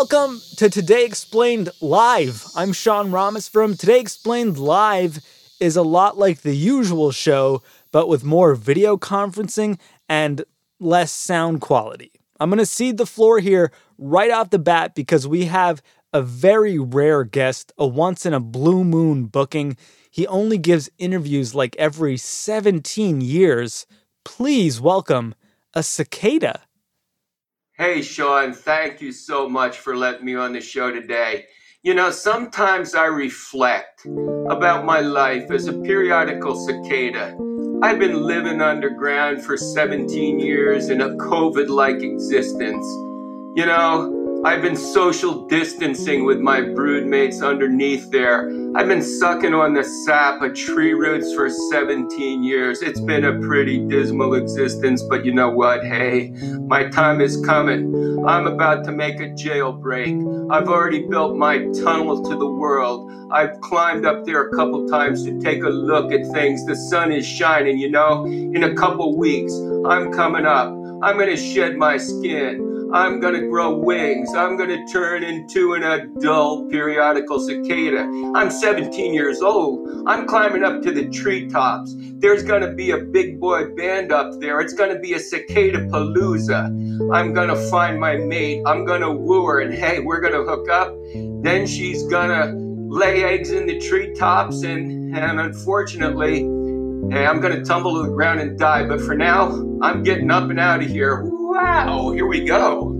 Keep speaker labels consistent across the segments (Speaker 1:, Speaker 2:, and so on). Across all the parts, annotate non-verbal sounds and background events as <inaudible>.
Speaker 1: Welcome to Today Explained Live. I'm Sean Rameswaram Today Explained Live is a lot like the usual show, but with more video conferencing and less sound quality. I'm going to cede the floor here right off the bat because we have a very rare guest, a once in a blue moon booking. He only gives interviews like every 17 years. Please welcome a cicada.
Speaker 2: Hey, Sean, thank you so much for letting me on the show today. You know, sometimes I reflect about my life as a periodical cicada. I've been living underground for 17 years in a COVID like existence. You know, I've been social distancing with my broodmates underneath there. I've been sucking on the sap of tree roots for 17 years. It's been a pretty dismal existence, but you know what? Hey, my time is coming. I'm about to make a jailbreak. I've already built my tunnel to the world. I've climbed up there a couple times to take a look at things. The sun is shining, you know. In a couple weeks, I'm coming up. I'm going to shed my skin. I'm going to grow wings. I'm going to turn into an adult periodical cicada. I'm 17 years old. I'm climbing up to the treetops. There's going to be a big boy band up there. It's going to be a cicada palooza. I'm going to find my mate. I'm going to woo her, and hey, we're going to hook up. Then she's going to lay eggs in the treetops, and, and unfortunately, hey, I'm going to tumble to the ground and die. But for now, I'm getting up and out of here. Wow, here we go.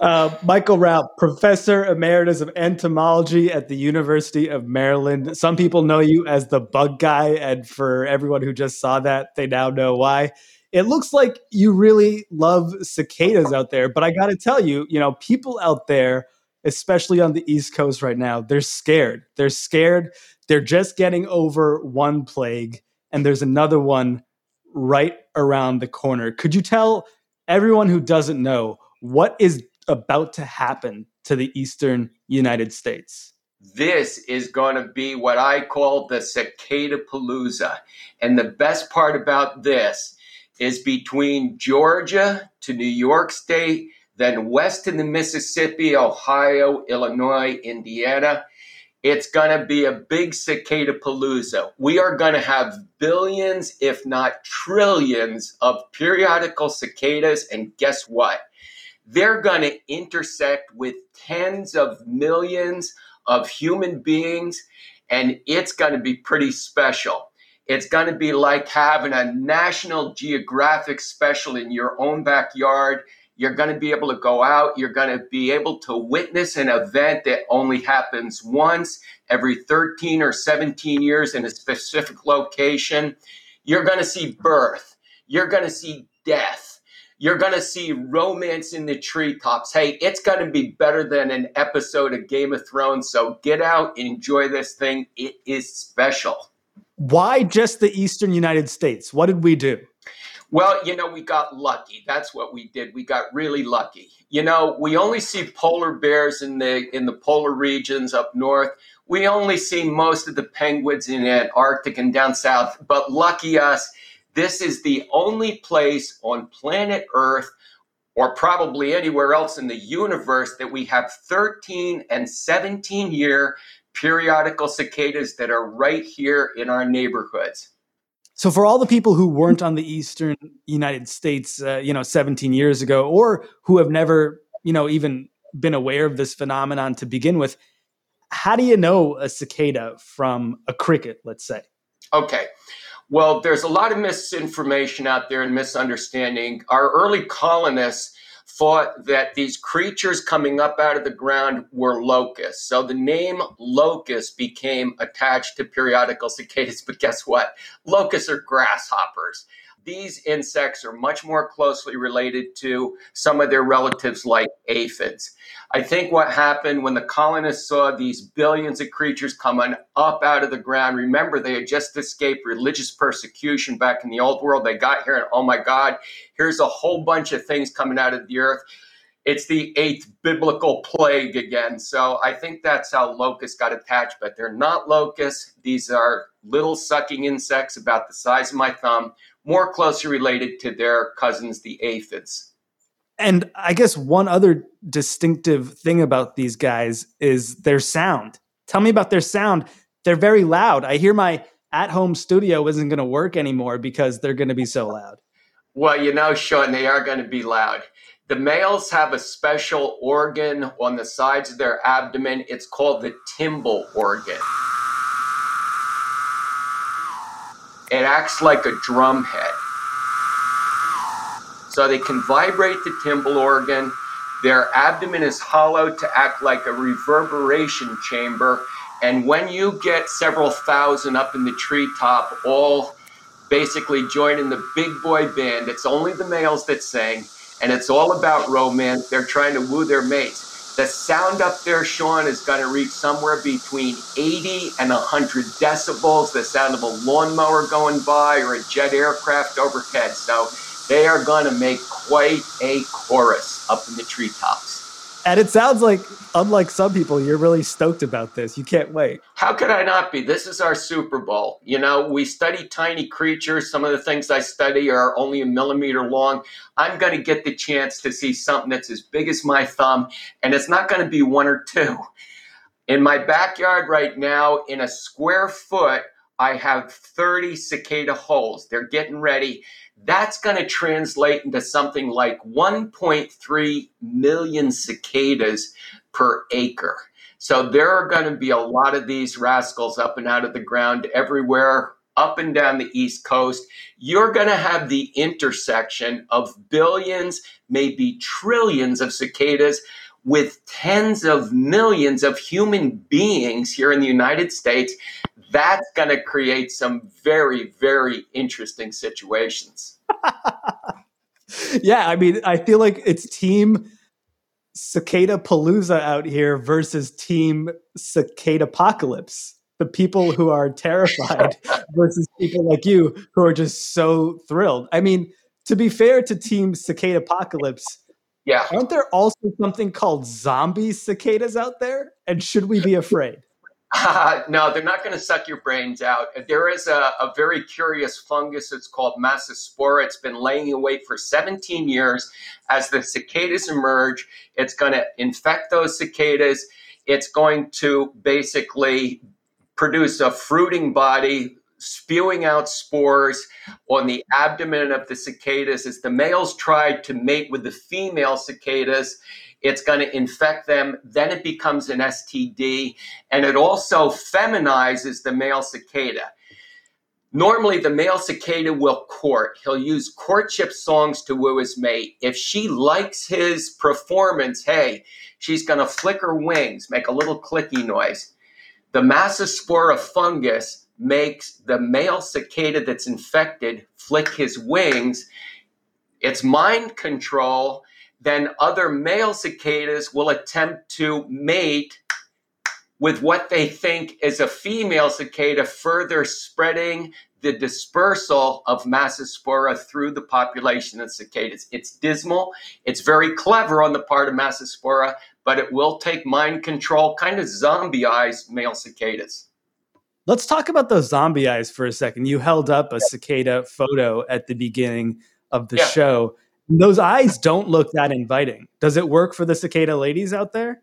Speaker 1: Uh, Michael Raupp, Professor Emeritus of Entomology at the University of Maryland. Some people know you as the bug guy, and for everyone who just saw that, they now know why. It looks like you really love cicadas out there, but I got to tell you, you know, people out there, especially on the East Coast right now, they're scared. They're scared. They're just getting over one plague, and there's another one right around the corner. Could you tell everyone who doesn't know what is about to happen to the eastern United States?
Speaker 2: This is going to be what I call the cicada palooza. And the best part about this is between Georgia to New York State, then west to the Mississippi, Ohio, Illinois, Indiana. It's going to be a big cicada palooza. We are going to have billions, if not trillions, of periodical cicadas. And guess what? They're going to intersect with tens of millions of human beings, and it's going to be pretty special. It's going to be like having a National Geographic special in your own backyard. You're going to be able to go out. You're going to be able to witness an event that only happens once every 13 or 17 years in a specific location. You're going to see birth. You're going to see death. You're going to see romance in the treetops. Hey, it's going to be better than an episode of Game of Thrones. So get out, enjoy this thing. It is special.
Speaker 1: Why just the Eastern United States? What did we do?
Speaker 2: Well, you know, we got lucky. That's what we did. We got really lucky. You know, we only see polar bears in the in the polar regions up north. We only see most of the penguins in Antarctic and down south. But lucky us, this is the only place on planet Earth or probably anywhere else in the universe that we have 13 and 17 year periodical cicadas that are right here in our neighborhoods.
Speaker 1: So, for all the people who weren't on the eastern United States, uh, you know, 17 years ago, or who have never, you know, even been aware of this phenomenon to begin with, how do you know a cicada from a cricket, let's say?
Speaker 2: Okay. Well, there's a lot of misinformation out there and misunderstanding. Our early colonists thought that these creatures coming up out of the ground were locusts. So the name locust became attached to periodical cicadas. <laughs> But guess what? Locusts are grasshoppers these insects are much more closely related to some of their relatives like aphids. I think what happened when the colonists saw these billions of creatures coming up out of the ground, remember they had just escaped religious persecution back in the old world. They got here and oh my God, here's a whole bunch of things coming out of the earth it's the eighth biblical plague again. So I think that's how locusts got attached, but they're not locusts. These are little sucking insects about the size of my thumb more closely related to their cousins, the aphids.
Speaker 1: And I guess one other distinctive thing about these guys is their sound. Tell me about their sound. They're very loud. I hear my at home studio isn't going to work anymore because they're going to be so loud.
Speaker 2: Well, you know, Sean, they are going to be loud. The males have a special organ on the sides of their abdomen. It's called the timbal organ. It acts like a drum head. So they can vibrate the timbal organ. Their abdomen is hollow to act like a reverberation chamber. And when you get several thousand up in the treetop, all basically joining the big boy band, it's only the males that sing, and it's all about romance. They're trying to woo their mates. The sound up there, Sean, is going to reach somewhere between 80 and 100 decibels, the sound of a lawnmower going by or a jet aircraft overhead. So they are going to make quite a chorus up in the treetops.
Speaker 1: And it sounds like, unlike some people, you're really stoked about this. You can't wait.
Speaker 2: How could I not be? This is our Super Bowl. You know, we study tiny creatures. Some of the things I study are only a millimeter long. I'm going to get the chance to see something that's as big as my thumb, and it's not going to be one or two. In my backyard right now, in a square foot, I have 30 cicada holes. They're getting ready. That's going to translate into something like 1.3 million cicadas per acre. So there are going to be a lot of these rascals up and out of the ground everywhere, up and down the East Coast. You're going to have the intersection of billions, maybe trillions of cicadas with tens of millions of human beings here in the United States that's going to create some very, very interesting situations. <laughs>
Speaker 1: yeah, I mean, I feel like it's team cicada palooza out here versus team cicada apocalypse. The people who are terrified <laughs> versus people like you who are just so thrilled. I mean, to be fair to team cicada apocalypse,
Speaker 2: yeah.
Speaker 1: Aren't there also something called zombie cicadas out there? And should we be afraid? <laughs>
Speaker 2: No, they're not going to suck your brains out. There is a, a, very curious fungus. It's called Massospora. It's been laying in wait for 17 years. As the cicadas emerge, it's going to infect those cicadas. It's going to basically produce a fruiting body spewing out spores on the abdomen of the cicadas as the males try to mate with the female cicadas it's going to infect them. Then it becomes an STD. And it also feminizes the male cicada. Normally, the male cicada will court. He'll use courtship songs to woo his mate. If she likes his performance, hey, she's going to flick her wings, make a little clicky noise. The Massospora fungus makes the male cicada that's infected flick his wings. It's mind control. Then other male cicadas will attempt to mate with what they think is a female cicada, further spreading the dispersal of Massospora through the population of cicadas. It's dismal. It's very clever on the part of Massospora, but it will take mind control, kind of zombie eyes male cicadas.
Speaker 1: Let's talk about those zombie eyes for a second. You held up a cicada photo at the beginning of the yeah. show. Those eyes don't look that inviting. Does it work for the cicada ladies out there?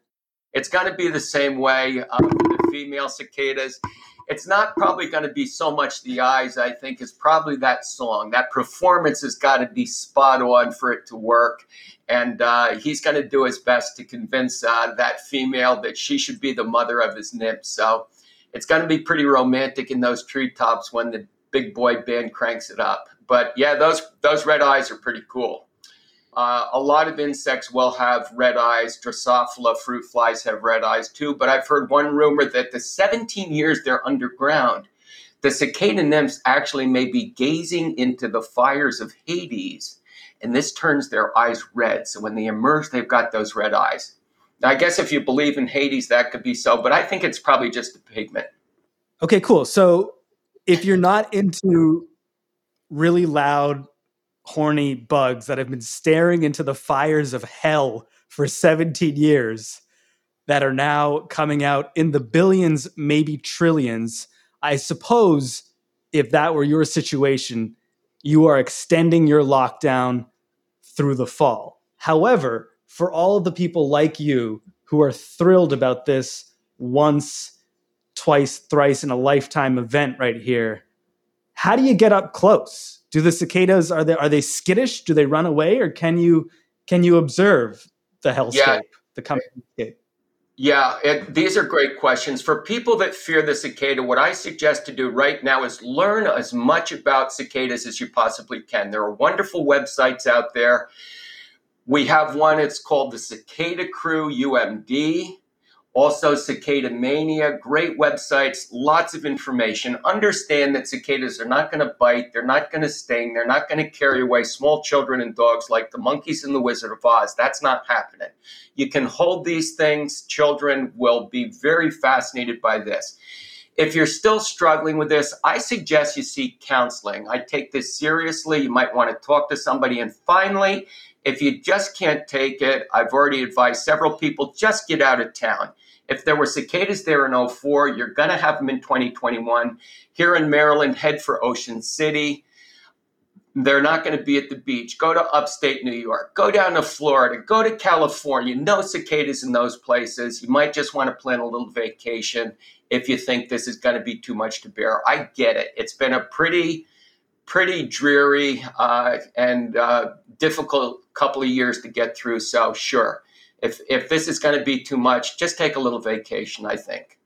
Speaker 2: It's going to be the same way for the female cicadas. It's not probably going to be so much the eyes, I think, it's probably that song. That performance has got to be spot on for it to work. And uh, he's going to do his best to convince uh, that female that she should be the mother of his nymph. So it's going to be pretty romantic in those treetops when the big boy band cranks it up. But yeah, those those red eyes are pretty cool. Uh, a lot of insects will have red eyes. Drosophila fruit flies have red eyes too. But I've heard one rumor that the 17 years they're underground, the cicada nymphs actually may be gazing into the fires of Hades, and this turns their eyes red. So when they emerge, they've got those red eyes. Now, I guess if you believe in Hades, that could be so, but I think it's probably just a pigment.
Speaker 1: Okay, cool. So if you're not into really loud horny bugs that have been staring into the fires of hell for 17 years that are now coming out in the billions, maybe trillions. I suppose if that were your situation, you are extending your lockdown through the fall. However, for all of the people like you who are thrilled about this once, twice, thrice in a lifetime event right here, how do you get up close? do the cicadas are they are they skittish? Do they run away, or can you can you observe the hellscape, yeah. the coming escape?
Speaker 2: Yeah, it, these are great questions. For people that fear the cicada, what I suggest to do right now is learn as much about cicadas as you possibly can. There are wonderful websites out there. We have one, it's called the Cicada Crew UMD. Also, Cicada Mania, great websites, lots of information. Understand that cicadas are not going to bite, they're not going to sting, they're not going to carry away small children and dogs like the monkeys in The Wizard of Oz. That's not happening. You can hold these things, children will be very fascinated by this. If you're still struggling with this, I suggest you seek counseling. I take this seriously. You might want to talk to somebody. And finally, if you just can't take it, I've already advised several people just get out of town. If there were cicadas there in 04, you're going to have them in 2021. Here in Maryland, head for Ocean City. They're not going to be at the beach. Go to upstate New York. Go down to Florida. Go to California. No cicadas in those places. You might just want to plan a little vacation if you think this is going to be too much to bear. I get it. It's been a pretty, pretty dreary uh, and uh, difficult couple of years to get through. So, sure if if this is going to be too much, just take a little vacation. I think.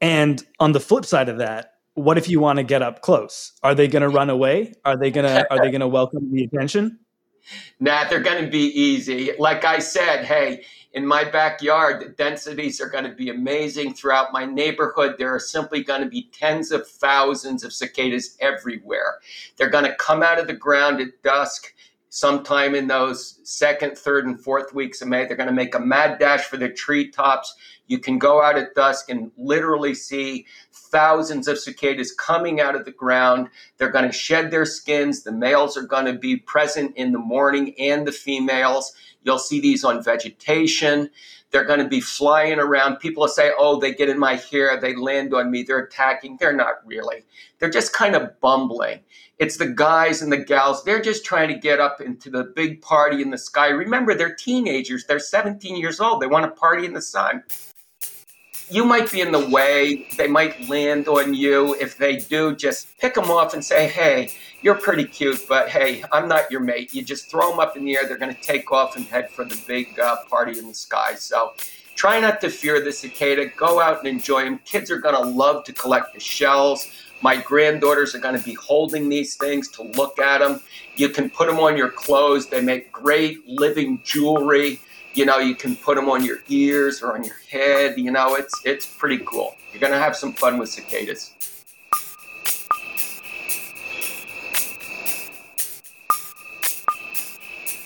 Speaker 1: And on the flip side of that, what if you want to get up close? Are they going to run away? Are they going to are they going to welcome the attention?
Speaker 2: Nah, they're going to be easy. Like I said, hey, in my backyard, the densities are going to be amazing throughout my neighborhood. There are simply going to be tens of thousands of cicadas everywhere. They're going to come out of the ground at dusk sometime in those second, third, and fourth weeks of May. They're going to make a mad dash for the treetops. You can go out at dusk and literally see thousands of cicadas coming out of the ground. They're going to shed their skins. The males are going to be present in the morning and the females. You'll see these on vegetation. They're going to be flying around. People will say, oh, they get in my hair, they land on me, they're attacking. They're not really. They're just kind of bumbling. It's the guys and the gals. They're just trying to get up into the big party in the sky. Remember, they're teenagers. They're 17 years old. They want to party in the sun. You might be in the way. They might land on you. If they do, just pick them off and say, hey, you're pretty cute, but hey, I'm not your mate. You just throw them up in the air. They're going to take off and head for the big uh, party in the sky. So try not to fear the cicada. Go out and enjoy them. Kids are going to love to collect the shells My granddaughters are going to be holding these things to look at them. You can put them on your clothes. They make great living jewelry. You know, you can put them on your ears or on your head. You know, it's it's pretty cool. You're to have some fun with cicadas.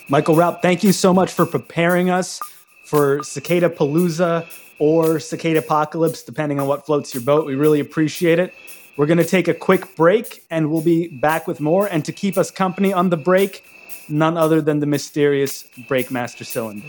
Speaker 1: Michael Raupp, thank you so much for preparing us for Cicada Palooza or Cicada Apocalypse, depending on what floats your boat. We really appreciate it. We're going to take a quick break and we'll be back with more. And to keep us company on the break, none other than the mysterious Breakmaster Cylinder.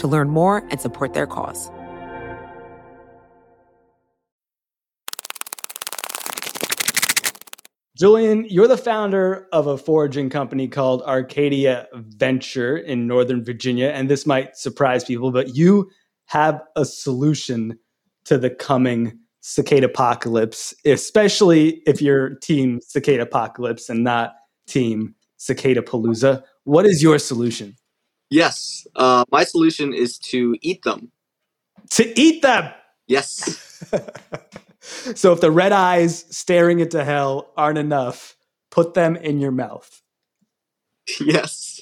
Speaker 3: to learn more and support their cause.
Speaker 1: Julian, you're the founder of a foraging company called Arcadia Venture in Northern Virginia. And this might surprise people, but you have a solution to the coming cicada apocalypse, especially if you're team cicada apocalypse and not team cicada palooza. What is your solution?
Speaker 4: Yes. Uh, my solution is to eat them.
Speaker 1: To eat them?
Speaker 4: Yes. <laughs>
Speaker 1: so if the red eyes staring into hell aren't enough, put them in your mouth.
Speaker 4: Yes.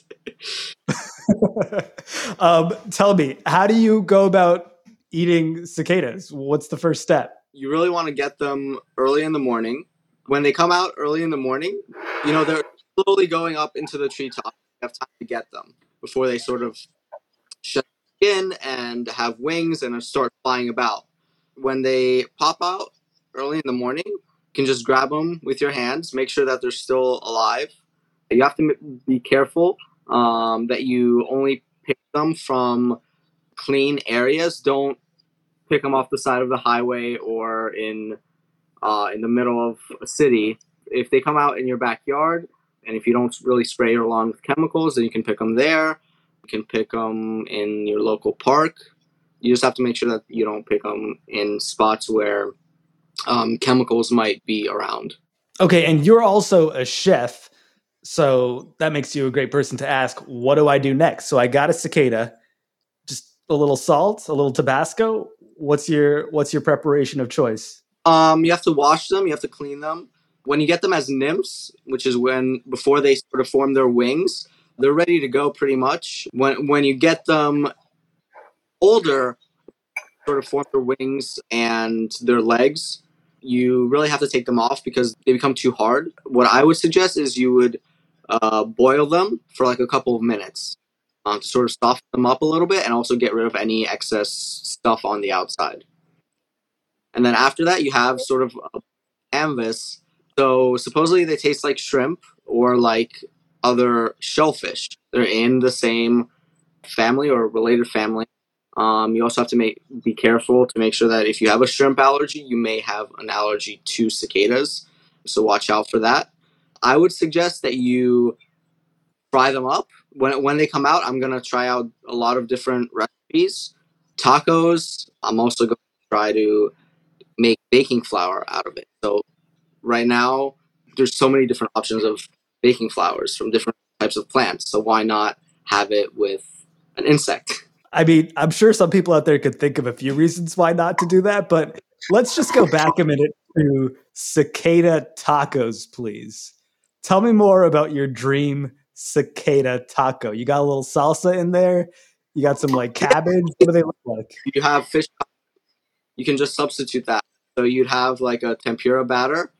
Speaker 4: <laughs>
Speaker 1: um, tell me, how do you go about eating cicadas? What's the first step?
Speaker 4: You really want to get them early in the morning. When they come out early in the morning, you know, they're slowly going up into the treetop. You have time to get them before they sort of shut in and have wings and start flying about. When they pop out early in the morning, you can just grab them with your hands, make sure that they're still alive. You have to be careful um, that you only pick them from clean areas. Don't pick them off the side of the highway or in uh, in the middle of a city. If they come out in your backyard, and if you don't really spray your lawn with chemicals, then you can pick them there. You can pick them in your local park. You just have to make sure that you don't pick them in spots where um, chemicals might be around.
Speaker 1: Okay, and you're also a chef, so that makes you a great person to ask, what do I do next? So I got a cicada, just a little salt, a little Tabasco. What's your what's your preparation of choice?
Speaker 4: Um, you have to wash them, you have to clean them. When you get them as nymphs, which is when before they sort of form their wings, they're ready to go pretty much. When when you get them older, sort of form their wings and their legs, you really have to take them off because they become too hard. What I would suggest is you would uh, boil them for like a couple of minutes um, to sort of soften them up a little bit and also get rid of any excess stuff on the outside. And then after that, you have sort of a canvas. So supposedly they taste like shrimp or like other shellfish. They're in the same family or related family. Um, you also have to make be careful to make sure that if you have a shrimp allergy, you may have an allergy to cicadas. So watch out for that. I would suggest that you fry them up when when they come out. I'm gonna try out a lot of different recipes. Tacos. I'm also going to try to make baking flour out of it. So right now, there's so many different options of baking flowers from different types of plants. So why not have it with an insect?
Speaker 1: I mean, I'm sure some people out there could think of a few reasons why not to do that, but let's just go back a minute to cicada tacos, please. Tell me more about your dream cicada taco. You got a little salsa in there. You got some like cabbage. What do they look like?
Speaker 4: You have fish. You can just substitute that. So you'd have like a tempura batter,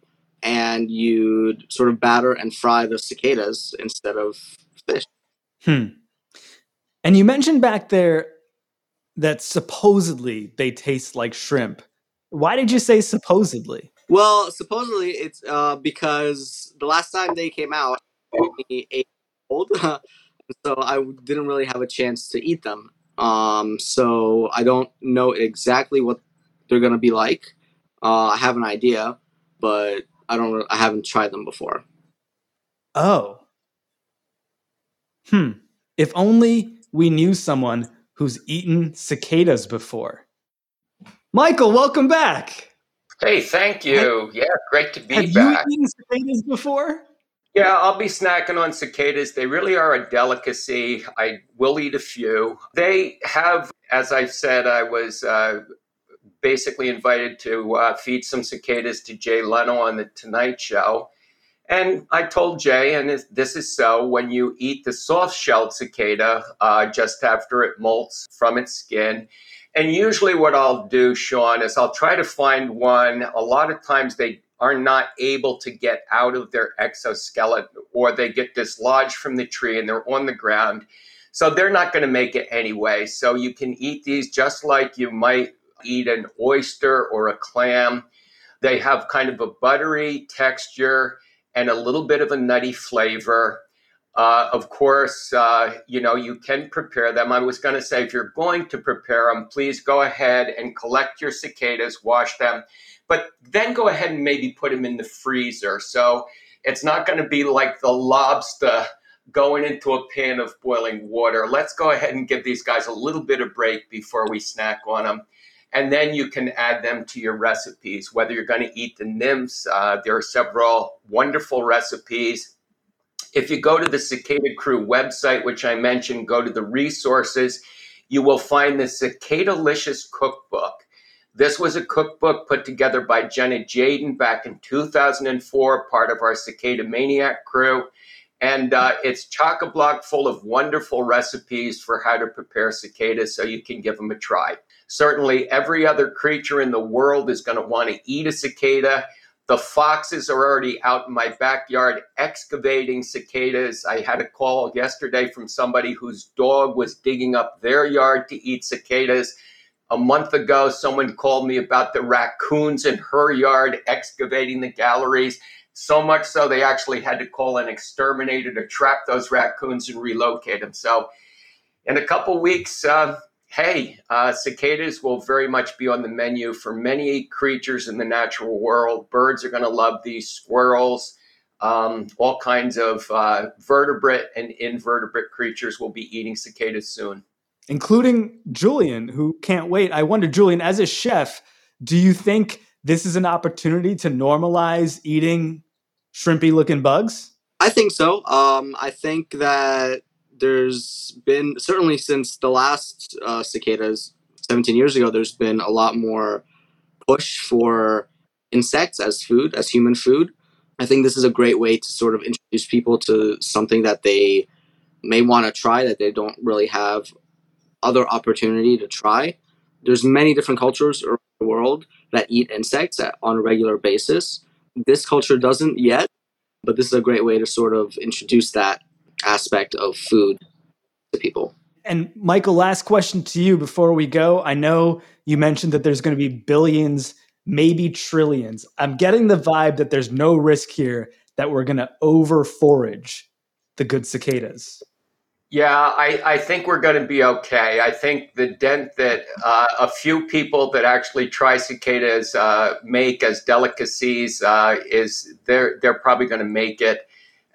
Speaker 4: and you'd sort of batter and fry the cicadas instead of fish.
Speaker 1: Hmm. And you mentioned back there that supposedly they taste like shrimp. Why did you say supposedly?
Speaker 4: Well, supposedly it's uh, because the last time they came out, eight old, <laughs> so I didn't really have a chance to eat them. Um, so I don't know exactly what they're gonna be like. Uh, I have an idea, but I don't. I haven't tried them before.
Speaker 1: Oh. Hmm. If only we knew someone who's eaten cicadas before. Michael, welcome back.
Speaker 2: Hey, thank you. Have, yeah, great to be
Speaker 1: have
Speaker 2: back.
Speaker 1: Have you eaten cicadas before?
Speaker 2: Yeah, I'll be snacking on cicadas. They really are a delicacy. I will eat a few. They have, as I said, I was uh, basically invited to uh, feed some cicadas to Jay Leno on the Tonight Show. And I told Jay, and this is so, when you eat the soft shelled cicada uh, just after it molts from its skin, and usually what I'll do, Sean, is I'll try to find one. A lot of times they are not able to get out of their exoskeleton or they get dislodged from the tree and they're on the ground. So they're not going to make it anyway. So you can eat these just like you might eat an oyster or a clam. They have kind of a buttery texture and a little bit of a nutty flavor. Uh, of course, uh, you know, you can prepare them. I was going to say, if you're going to prepare them, please go ahead and collect your cicadas, wash them, but then go ahead and maybe put them in the freezer. So it's not going to be like the lobster going into a pan of boiling water. Let's go ahead and give these guys a little bit of break before we snack on them and then you can add them to your recipes. Whether you're going to eat the nymphs, uh, there are several wonderful recipes. If you go to the Cicada Crew website, which I mentioned, go to the resources, you will find the Cicadalicious Cookbook. This was a cookbook put together by Jenna Jadin back in 2004, part of our Cicada Maniac crew. And uh, it's chock a block full of wonderful recipes for how to prepare cicadas so you can give them a try. Certainly, every other creature in the world is going to want to eat a cicada. The foxes are already out in my backyard excavating cicadas. I had a call yesterday from somebody whose dog was digging up their yard to eat cicadas. A month ago, someone called me about the raccoons in her yard excavating the galleries. So much so, they actually had to call an exterminator to trap those raccoons and relocate them. So, in a couple weeks, uh, hey, uh, cicadas will very much be on the menu for many creatures in the natural world. Birds are going to love these, squirrels, um, all kinds of uh, vertebrate and invertebrate creatures will be eating cicadas soon.
Speaker 1: Including Julian, who can't wait. I wonder, Julian, as a chef, do you think this is an opportunity to normalize eating shrimpy looking bugs?
Speaker 4: I think so. Um, I think that there's been certainly since the last uh, cicadas 17 years ago there's been a lot more push for insects as food as human food i think this is a great way to sort of introduce people to something that they may want to try that they don't really have other opportunity to try there's many different cultures around the world that eat insects on a regular basis. This culture doesn't yet, but this is a great way to sort of introduce that aspect of food to people.
Speaker 1: And Michael, last question to you before we go. I know you mentioned that there's going to be billions, maybe trillions. I'm getting the vibe that there's no risk here that we're going to over forage the good cicadas.
Speaker 2: Yeah, I, I think we're going to be okay. I think the dent that uh, a few people that actually try cicadas uh, make as delicacies uh, is they're they're probably going to make it.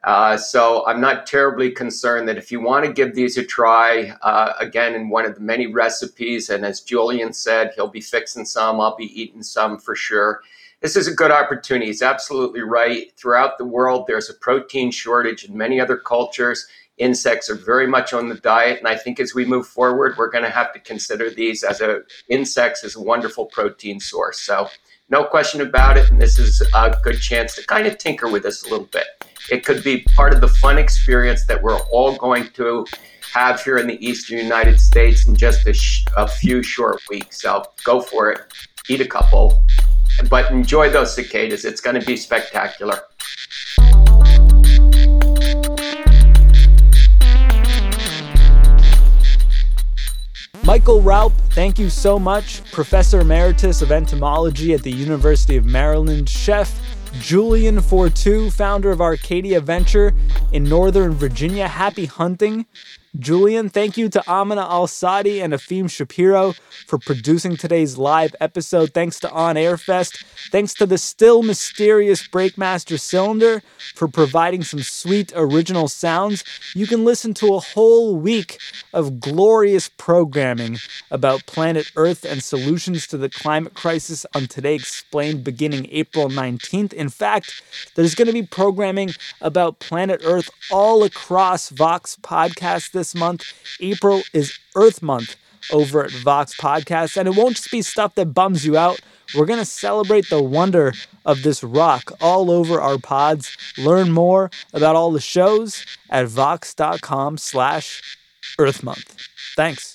Speaker 2: Uh, so I'm not terribly concerned that if you want to give these a try, uh, again in one of the many recipes, and as Julian said, he'll be fixing some. I'll be eating some for sure. This is a good opportunity. He's absolutely right. Throughout the world, there's a protein shortage in many other cultures insects are very much on the diet and i think as we move forward we're going to have to consider these as a insects as a wonderful protein source so no question about it and this is a good chance to kind of tinker with this a little bit. It could be part of the fun experience that we're all going to have here in the eastern united states in just a, sh- a few short weeks so go for it. Eat a couple but enjoy those cicadas. It's going to be spectacular
Speaker 1: Michael Raupp, thank you so much. Professor Emeritus of Entomology at the University of Maryland, chef Julian Fortu, founder of Arcadia Venture in Northern Virginia. Happy hunting. Julian, thank you to Amina Al Sadi and Afim Shapiro for producing today's live episode. Thanks to On Air Fest. Thanks to the still mysterious Breakmaster Cylinder for providing some sweet original sounds. You can listen to a whole week of glorious programming about planet Earth and solutions to the climate crisis on Today Explained beginning April 19th. In fact, there's going to be programming about planet Earth all across Vox podcasts this month. April is Earth Month over at Vox Podcasts, and it won't just be stuff that bums you out. We're going to celebrate the wonder of this rock all over our pods. Learn more about all the shows at vox.com slash Earth Month. Thanks.